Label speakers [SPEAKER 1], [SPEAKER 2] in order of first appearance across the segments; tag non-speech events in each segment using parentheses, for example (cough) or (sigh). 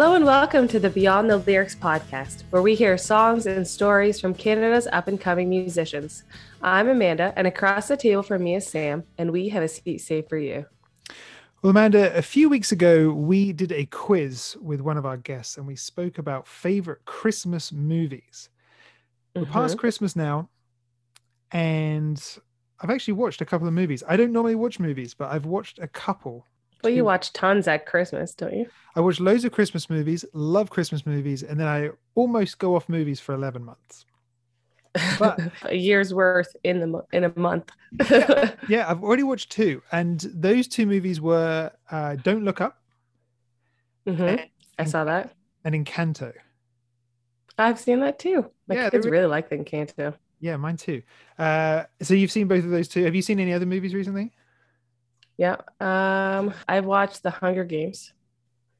[SPEAKER 1] Hello and welcome to the Beyond the Lyrics podcast, where we hear songs and stories from Canada's up and coming musicians. I'm Amanda, and across the table from me is Sam, and we have a seat saved for you.
[SPEAKER 2] Well, Amanda, a few weeks ago, we did a quiz with one of our guests and we spoke about favorite Christmas movies. We're
[SPEAKER 1] Mm-hmm.
[SPEAKER 2] past Christmas now, and I've actually watched a couple of movies. I don't normally watch movies, but I've watched a couple.
[SPEAKER 1] Well, you watch tons at Christmas, don't you?
[SPEAKER 2] I watch loads of Christmas movies, love Christmas movies, and then I almost go off movies for 11 months. But- (laughs)
[SPEAKER 1] a year's worth in the in a month. (laughs)
[SPEAKER 2] Yeah, I've already watched two, and those two movies were uh, Don't Look Up
[SPEAKER 1] Mhm. I saw that.
[SPEAKER 2] and Encanto.
[SPEAKER 1] I've seen that too. My
[SPEAKER 2] Yeah,
[SPEAKER 1] kids
[SPEAKER 2] re-
[SPEAKER 1] really like the Encanto.
[SPEAKER 2] Yeah, mine too. Uh, so you've seen both of those two. Have you seen any other movies recently?
[SPEAKER 1] Yeah. Um, I watched The Hunger Games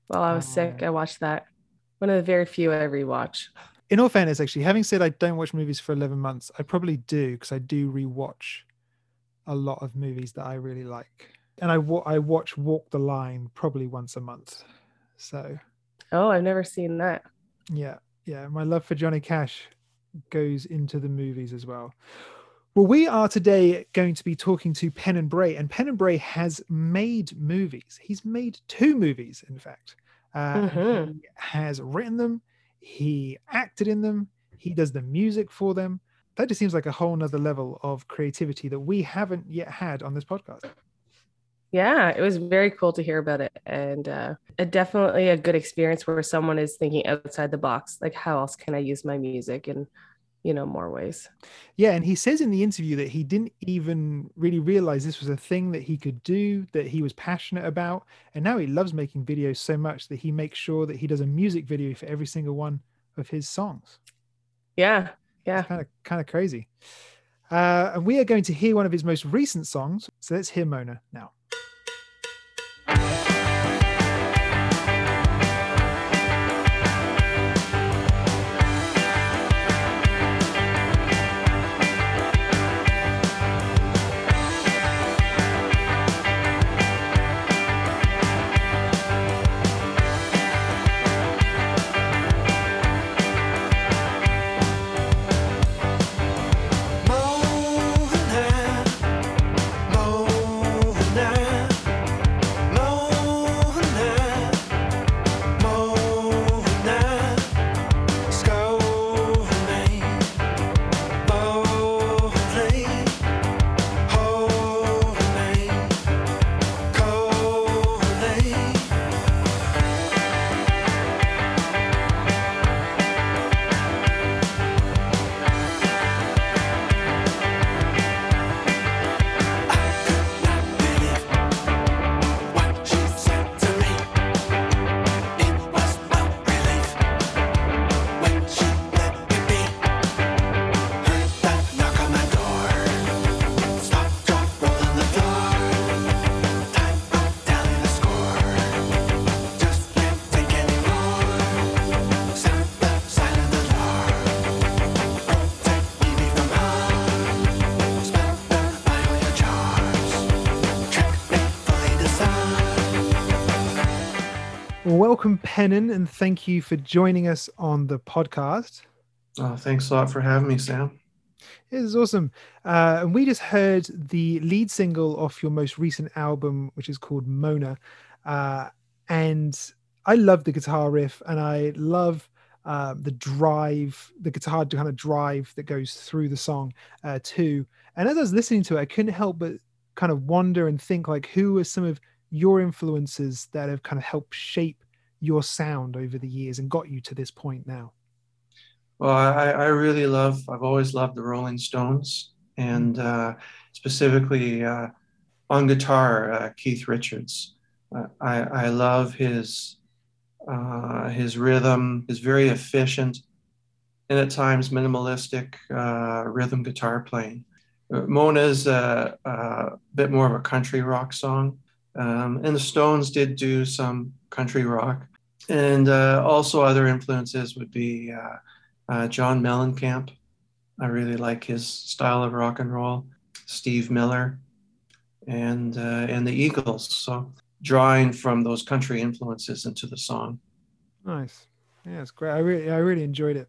[SPEAKER 1] while I was sick.
[SPEAKER 2] Oh.
[SPEAKER 1] I watched that. One of the very few I rewatch.
[SPEAKER 2] In all fairness, actually, having said I don't watch movies for 11 months, I probably do because I do rewatch a lot of movies that I really like. And I, wa- I watch Walk the Line probably once a month. So,
[SPEAKER 1] Oh, I've never seen that.
[SPEAKER 2] yeah, yeah, my love for Johnny Cash goes into the movies as well. Well, we are today going to be talking to Pennan Brae, and Pennan Brae has made movies. He's made two movies, in fact. Uh,
[SPEAKER 1] Mhm.
[SPEAKER 2] He has written them, he acted in them, he does the music for them. That just seems like a whole nother level of creativity that we haven't yet had on this podcast.
[SPEAKER 1] Yeah, it was very cool to hear about it, and uh, a, definitely a good experience where someone is thinking outside the box. Like, how else can I use my music in, you know, more ways?
[SPEAKER 2] Yeah, and he says in the interview that he didn't even really realize this was a thing that he could do, that he was passionate about, and now he loves making videos so much that he makes sure that he does a music video for every single one of his songs.
[SPEAKER 1] Yeah, yeah.
[SPEAKER 2] Kind of kind of crazy. Uh, and we are going to hear one of his most recent songs. So let's hear Mona now. Welcome, Pennan, and thank you for joining us on the podcast.
[SPEAKER 3] Oh, thanks a lot for having me, Sam.
[SPEAKER 2] This is awesome. Uh, and we just heard the lead single off your most recent album, which is called Mona. Uh, and I love the guitar riff and I love uh, the drive, the guitar kind of drive that goes through the song uh, too. And as I was listening to it, I couldn't help but kind of wonder and think like, who are some of your influences that have kind of helped shape your sound over the years and got you to this point now?
[SPEAKER 3] Well, I, I really love, I've always loved the Rolling Stones and uh, specifically uh, on guitar, uh, Keith Richards. Uh, I, I love his, uh, his rhythm, his very efficient and at times minimalistic uh, rhythm guitar playing. Mona's a, a bit more of a country rock song. Um, and the Stones did do some country rock. And uh, also, other influences would be uh, uh, John Mellencamp. I really like his style of rock and roll. Steve Miller, and uh, and the Eagles. So drawing from those country influences into the song.
[SPEAKER 2] Nice. Yeah, it's great. I really, I really enjoyed it.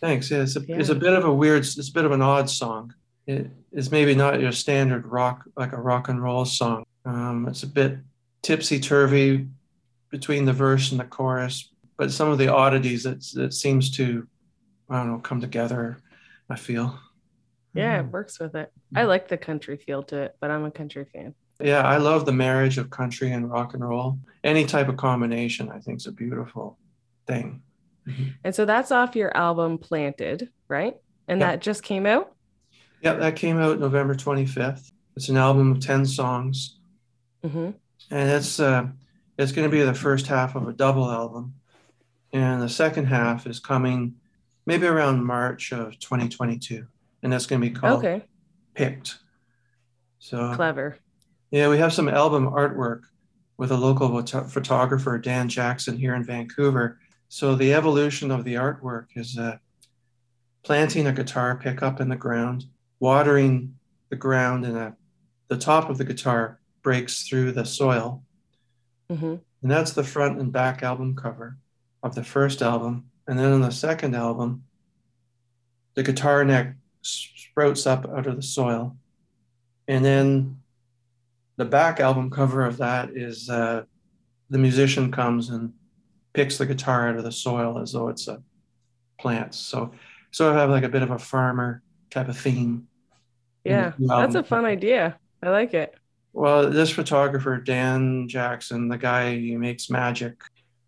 [SPEAKER 3] Thanks. Yeah, it's a, it's a bit of a weird, it's a bit of an odd song. It is maybe not your standard rock, like a rock and roll song. Um, it's a bit tipsy turvy between the verse and the chorus, but some of the oddities that that seems to, I don't know, come together. I feel.
[SPEAKER 1] Yeah,
[SPEAKER 2] Mm.
[SPEAKER 1] it works with it. I like the country feel to it, but I'm a country fan.
[SPEAKER 3] Yeah, I love the marriage of country and rock and roll. Any type of combination, I think, is a beautiful thing.
[SPEAKER 1] And so that's off your album Planted, right? And
[SPEAKER 3] Yeah.
[SPEAKER 1] that just came out?
[SPEAKER 3] Yeah, that came out November 25th. It's an album of 10 songs.
[SPEAKER 1] Hmm
[SPEAKER 3] and it's uh, it's going to be the first half of a double album, and the second half is coming maybe around March of 2022, and that's going to be called
[SPEAKER 1] Okay,
[SPEAKER 3] Picked. So
[SPEAKER 1] clever.
[SPEAKER 3] yeah, we have some album artwork with a local photo- photographer Dan Jackson here in Vancouver. So the evolution of the artwork is uh, planting a guitar pickup in the ground, watering the ground, and a, the top of the guitar breaks through the soil
[SPEAKER 1] hmm
[SPEAKER 3] and that's the front and back album cover of the first album. And then on the second album, the guitar neck sprouts up out of the soil. And then the back album cover of that is uh, the musician comes and picks the guitar out of the soil as though it's a plant. So sort of have like a bit of a farmer type of theme.
[SPEAKER 1] Yeah, that's a fun idea. I like it.
[SPEAKER 3] Well, this photographer, Dan Jackson, the guy who makes magic,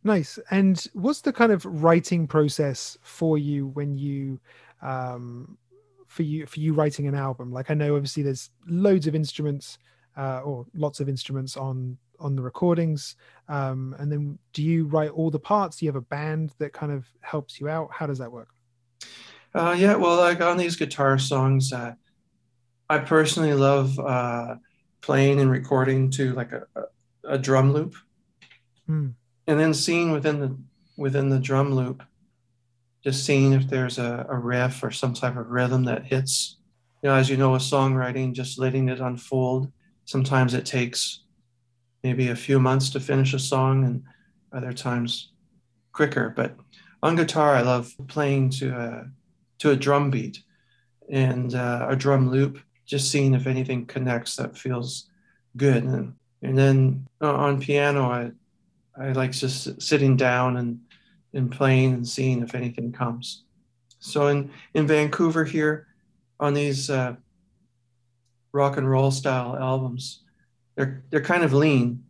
[SPEAKER 2] Nice. And what's the kind of writing process for you when you um for you for you writing an album? Like I know obviously there's loads of instruments uh or lots of instruments on on the recordings. Um and then do you write all the parts? Do you have a band that kind of helps you out? How does that work?
[SPEAKER 3] Uh, yeah, well, like on these guitar songs, uh, I personally love uh, playing and recording to like a, a, a drum loop,
[SPEAKER 2] Hmm.
[SPEAKER 3] and then seeing within the within the drum loop, just seeing if there's a, a riff or some type of rhythm that hits. You know, as you know, with songwriting, just letting it unfold. Sometimes it takes maybe a few months to finish a song, and other times quicker. But on guitar, I love playing to a to a drum beat and uh, a drum loop, just seeing if anything connects that feels good. And, and then uh, on piano, I, I like just sitting down and, and playing and seeing if anything comes. So in, in Vancouver here, on these uh, rock and roll style albums, they're, they're kind of lean.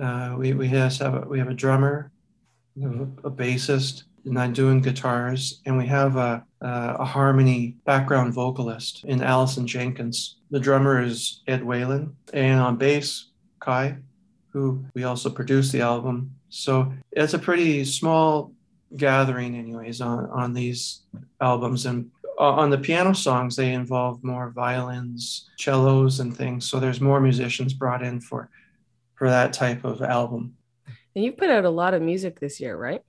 [SPEAKER 3] Uh, we, we, have we have a drummer, a bassist, and I'm doing guitars, and we have a, a, harmony background vocalist in Allison Jenkins. The drummer is Ed Whalen, and on bass, Kai, who we also produced the album. So it's a pretty small gathering, anyways, on, on these albums. And on the piano songs, they involve more violins, cellos, and things. So there's more musicians brought in for for that type of album.
[SPEAKER 1] And you've put out a lot of music this year, right?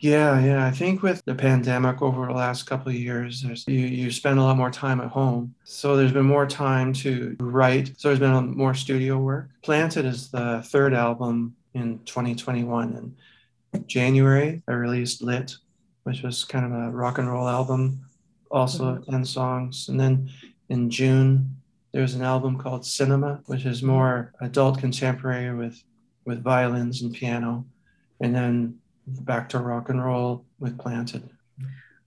[SPEAKER 3] Yeah, yeah. I think with the pandemic over the last couple of years, there's, you you spend a lot more time at home, so there's been more time to write. So there's been more studio work. Planted is the third album in 2021. In January, I released Lit, which was kind of a rock and roll album, also mm-hmm. 10 songs. And then in June, there's an album called Cinema, which is more adult contemporary with with violins and piano. And then back to rock and roll with Planted.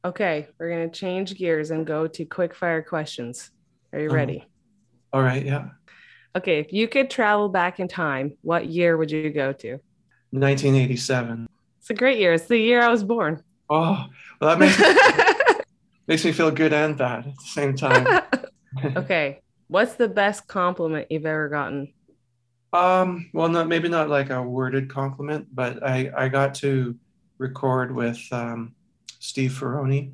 [SPEAKER 1] Okay, we're going to change gears and go to quick fire questions. Are you
[SPEAKER 3] Oh.
[SPEAKER 1] ready?
[SPEAKER 3] All right, yeah.
[SPEAKER 1] Okay, if you could travel back in time, what year would you go to?
[SPEAKER 3] 1987.
[SPEAKER 1] It's a great year. It's the year I was born.
[SPEAKER 3] Oh, well, that makes me, (laughs) makes me feel good and bad at the same time. (laughs)
[SPEAKER 1] okay, what's the best compliment you've ever gotten?
[SPEAKER 3] Um, well, not maybe not like a worded compliment, but I, I got to record with um, Steve Ferrone,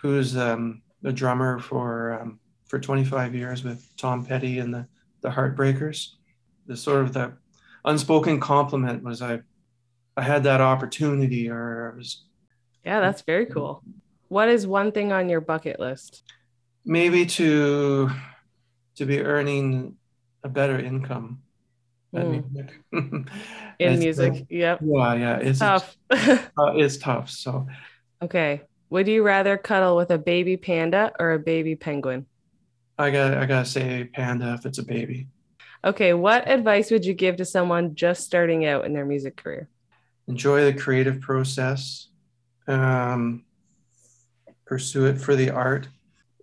[SPEAKER 3] who's um, the drummer for um, for 25 years with Tom Petty and the the Heartbreakers. The sort of the unspoken compliment was I I had that opportunity, or I was
[SPEAKER 1] Yeah, that's very cool. What is one thing on your bucket list?
[SPEAKER 3] maybe to to be earning a better income
[SPEAKER 1] Mm.
[SPEAKER 3] music. (laughs)
[SPEAKER 1] In
[SPEAKER 3] It's, uh,
[SPEAKER 1] music. Yep.
[SPEAKER 3] yeah, yeah, it's
[SPEAKER 1] Tough. (laughs)
[SPEAKER 3] uh, it's tough. So
[SPEAKER 1] okay. Would you rather cuddle with a baby panda or a baby penguin?
[SPEAKER 3] I got I gotta say panda if it's a baby.
[SPEAKER 1] Okay. What advice would you give to someone just starting out in their music career?
[SPEAKER 3] Enjoy the creative process. Um, pursue it for the art.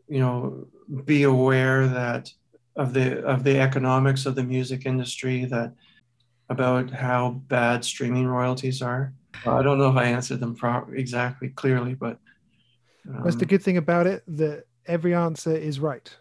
[SPEAKER 3] You know, be aware that of the of the economics of the music industry that about how bad streaming royalties are. I don't know if I answered them pro- exactly clearly, but
[SPEAKER 2] That's the
[SPEAKER 3] um,
[SPEAKER 2] good thing about it that every answer is right,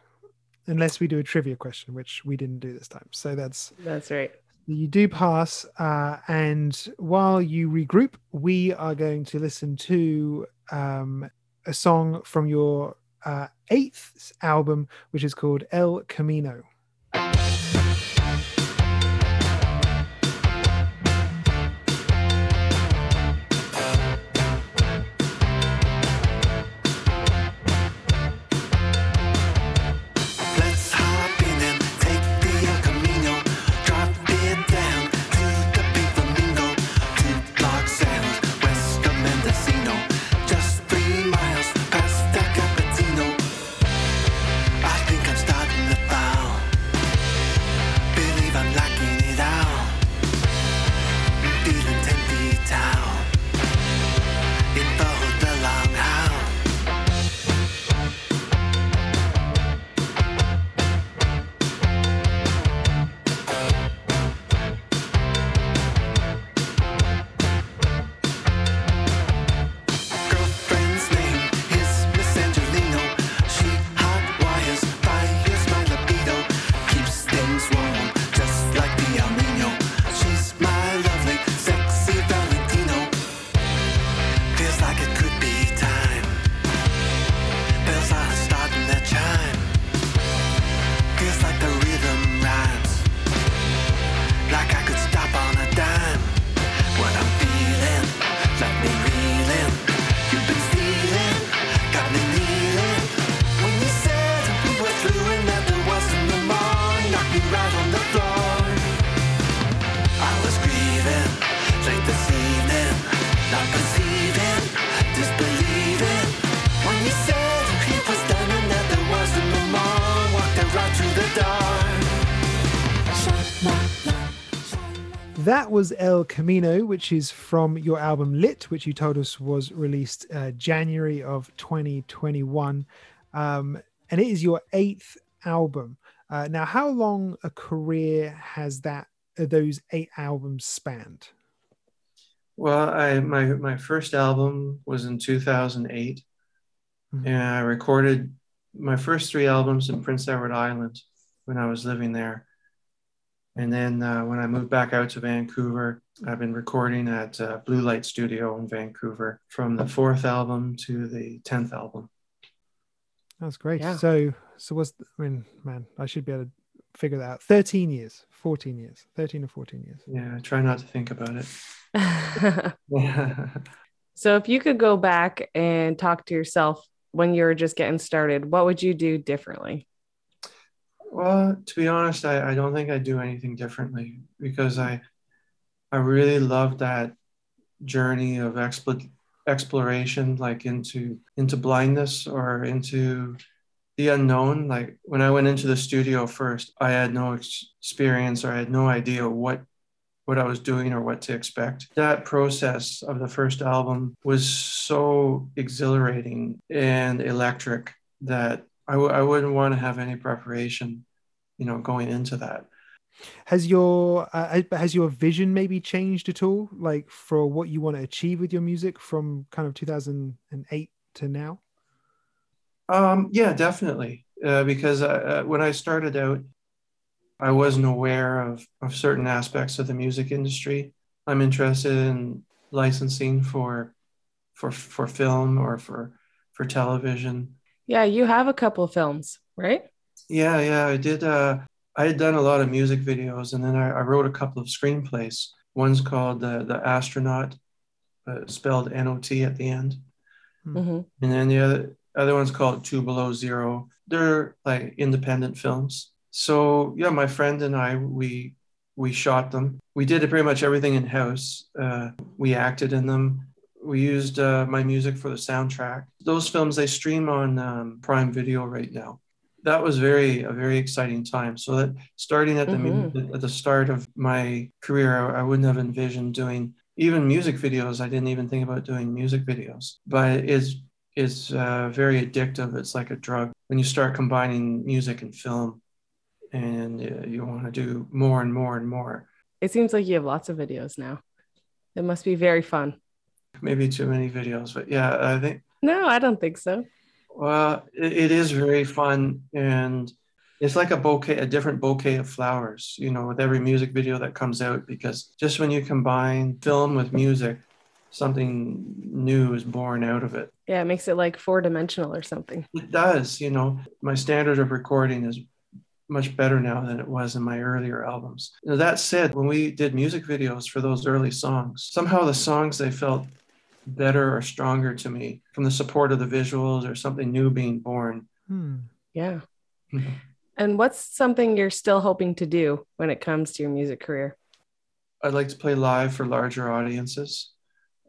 [SPEAKER 2] unless we do a trivia question, which we didn't do this time. So that's
[SPEAKER 1] That's right.
[SPEAKER 2] you do pass. Uh, and while you regroup, we are going to listen to um, a song from your uh, eighth album, which is called El Camino.
[SPEAKER 4] That was
[SPEAKER 2] El Camino, which is from your album Lit, which you told us was released uh, January of 2021. Um, and it is your eighth album. Uh, now, how long a career has that uh, those eight albums spanned?
[SPEAKER 3] Well, I my my first album was in 2008,
[SPEAKER 2] Mhm.
[SPEAKER 3] and I recorded my first three albums in Prince Edward Island when I was living there. And then uh, when I moved back out to Vancouver, I've been recording at uh, Blue Light Studio in Vancouver from the fourth album to the tenth album.
[SPEAKER 2] That's great.
[SPEAKER 1] Yeah.
[SPEAKER 2] So, so what's I mean, man, I should be able to figure that out. 13 years, 14 years, 13 or 14 years.
[SPEAKER 3] Yeah, I try not to think about it. (laughs) (laughs)
[SPEAKER 1] so, if you could go back and talk to yourself when you were just getting started, what would you do differently?
[SPEAKER 3] Well, to be honest, I, I don't think I'd do anything differently because I I really love that journey of expl- exploration, like into into blindness or into the unknown. Like when I went into the studio first, I had no experience or I had no idea what what I was doing or what to expect. That process of the first album was so exhilarating and electric that I w- I wouldn't want to have any preparation, you know, going into that.
[SPEAKER 2] Has your uh, has your vision maybe changed at all, like for what you want to achieve with your music from kind of 2008 to now?
[SPEAKER 3] Um, yeah, definitely. Uh, because uh, uh, when I started out, I wasn't aware of, of certain aspects of the music industry. I'm interested in licensing for for for film or for for television.
[SPEAKER 1] Yeah, you have a couple of films, right?
[SPEAKER 3] Yeah, yeah, I did. Uh, I had done a lot of music videos, and then I, I wrote a couple of screenplays. One's called the the Astronot, uh, spelled N O T at the end,
[SPEAKER 1] hmm
[SPEAKER 3] and then the other other one's called Two Below Zero. They're like independent films. So yeah, my friend and I we we shot them. We did pretty much everything in house. Uh, we acted in them. We used uh, my music for the soundtrack. Those films they stream on um, Prime Video right now. That was very a very exciting time. So that starting at the
[SPEAKER 1] Mhm.
[SPEAKER 3] at the start of my career, I, I wouldn't have envisioned doing even music videos. I didn't even think about doing music videos. But it's it's uh, very addictive. It's like a drug when you start combining music and film, and uh, you want to do more and more and more.
[SPEAKER 1] It seems like you have lots of videos now. It must be very fun.
[SPEAKER 3] Maybe too many videos, but yeah, I think
[SPEAKER 1] No, I don't think so.
[SPEAKER 3] well, it, it is very fun and. It's like a bouquet, a different bouquet of flowers, you know, with every music video that comes out, because just when you combine film with music, something new is born out of it.
[SPEAKER 1] Yeah, it makes it like four dimensional or something.
[SPEAKER 3] It does, you know. My standard of recording is much better now than it was in my earlier albums. Now, that said, when we did music videos for those early songs, somehow the songs they felt better or stronger to me from the support of the visuals or something new being born.
[SPEAKER 2] Hmm.
[SPEAKER 1] Yeah.
[SPEAKER 3] Mhm.
[SPEAKER 1] And what's something you're still hoping to do when it comes to your music career?
[SPEAKER 3] I'd like to play live for larger audiences,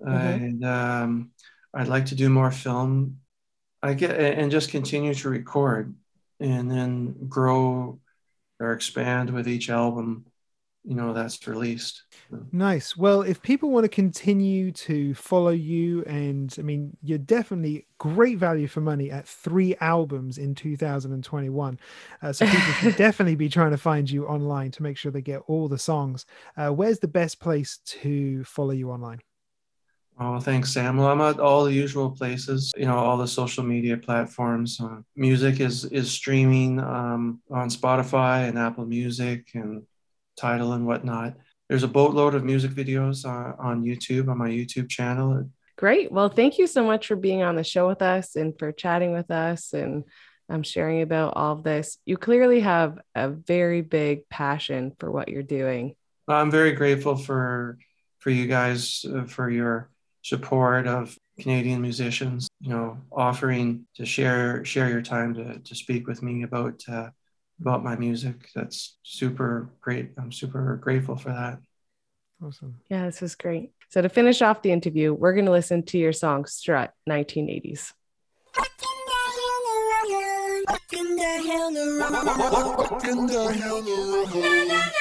[SPEAKER 3] and um, I'd like to do more film. I get and just continue to record, and then grow or expand with each album, you know, that's released.
[SPEAKER 2] Nice. Well, if people want to continue to follow you, and I mean, you're definitely great value for money at three albums in 2021. Uh, so people should (laughs) definitely be trying to find you online to make sure they get all the songs. Uh, where's the best place to follow you online?
[SPEAKER 3] Oh, thanks, Sam. Well, I'm at all the usual places, you know, all the social media platforms. Uh, music is is streaming um, on Spotify and Apple Music and Tidal and whatnot. There's a boatload of music videos uh, on YouTube on my YouTube channel.
[SPEAKER 1] Great. Well, thank you so much for being on the show with us and for chatting with us and um, sharing about all of this. You clearly have a very big passion for what you're doing.
[SPEAKER 3] I'm very grateful for for you guys uh, for your support of Canadian musicians. You know, offering to share share your time to to speak with me about uh, about my music. That's super great. I'm super grateful for that.
[SPEAKER 2] Awesome.
[SPEAKER 1] Yeah, this was great. So, to finish off the interview, we're going to listen to your song Strut 1980s.
[SPEAKER 5] Should have stayed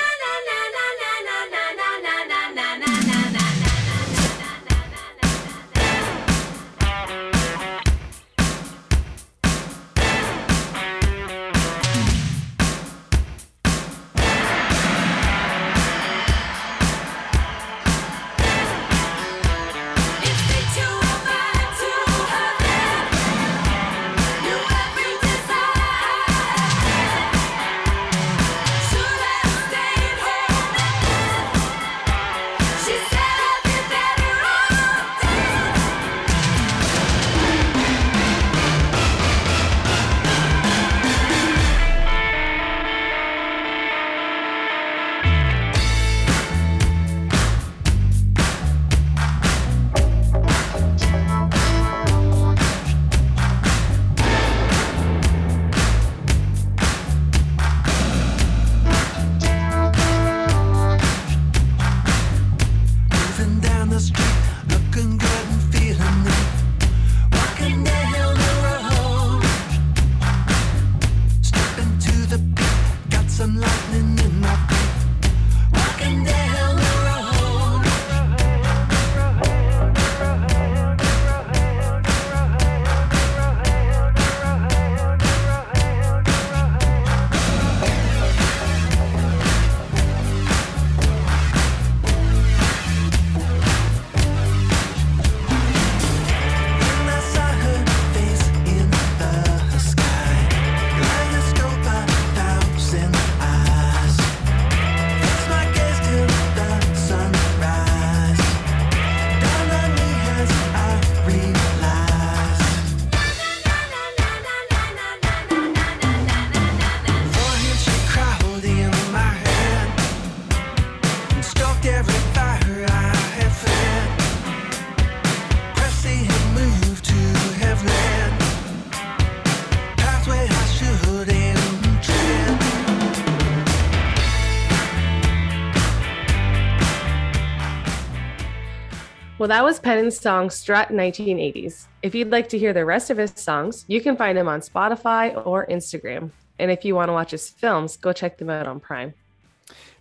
[SPEAKER 1] Well, that was Pennan's song Strut 1980s. If you'd like to hear the rest of his songs, you can find him on Spotify or Instagram. And if you want to watch his films, go check them out on Prime.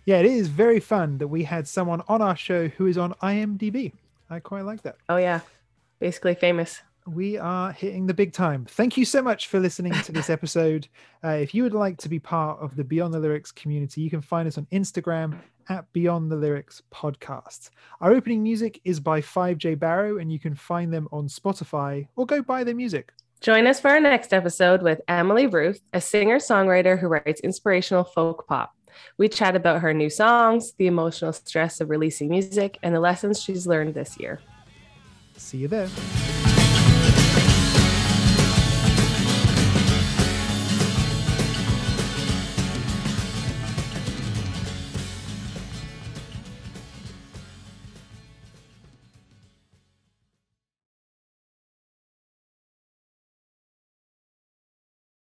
[SPEAKER 2] Yeah, it is very fun that we had someone on our show who is on IMDb. I quite like that.
[SPEAKER 1] Oh, yeah. Basically famous.
[SPEAKER 2] We are hitting the big time. Thank you so much for listening to this (laughs) episode. Uh, if you would like to be part of the Beyond the Lyrics community, you can find us on Instagram at Beyond the Lyrics Podcast. Our opening music is by 5J Barrow, and you can find them on Spotify or go buy their music.
[SPEAKER 1] Join us for our next episode with Emily Ruth, a singer songwriter who writes inspirational folk pop. We chat about her new songs, the emotional stress of releasing music, and the lessons she's learned this year.
[SPEAKER 2] See you there.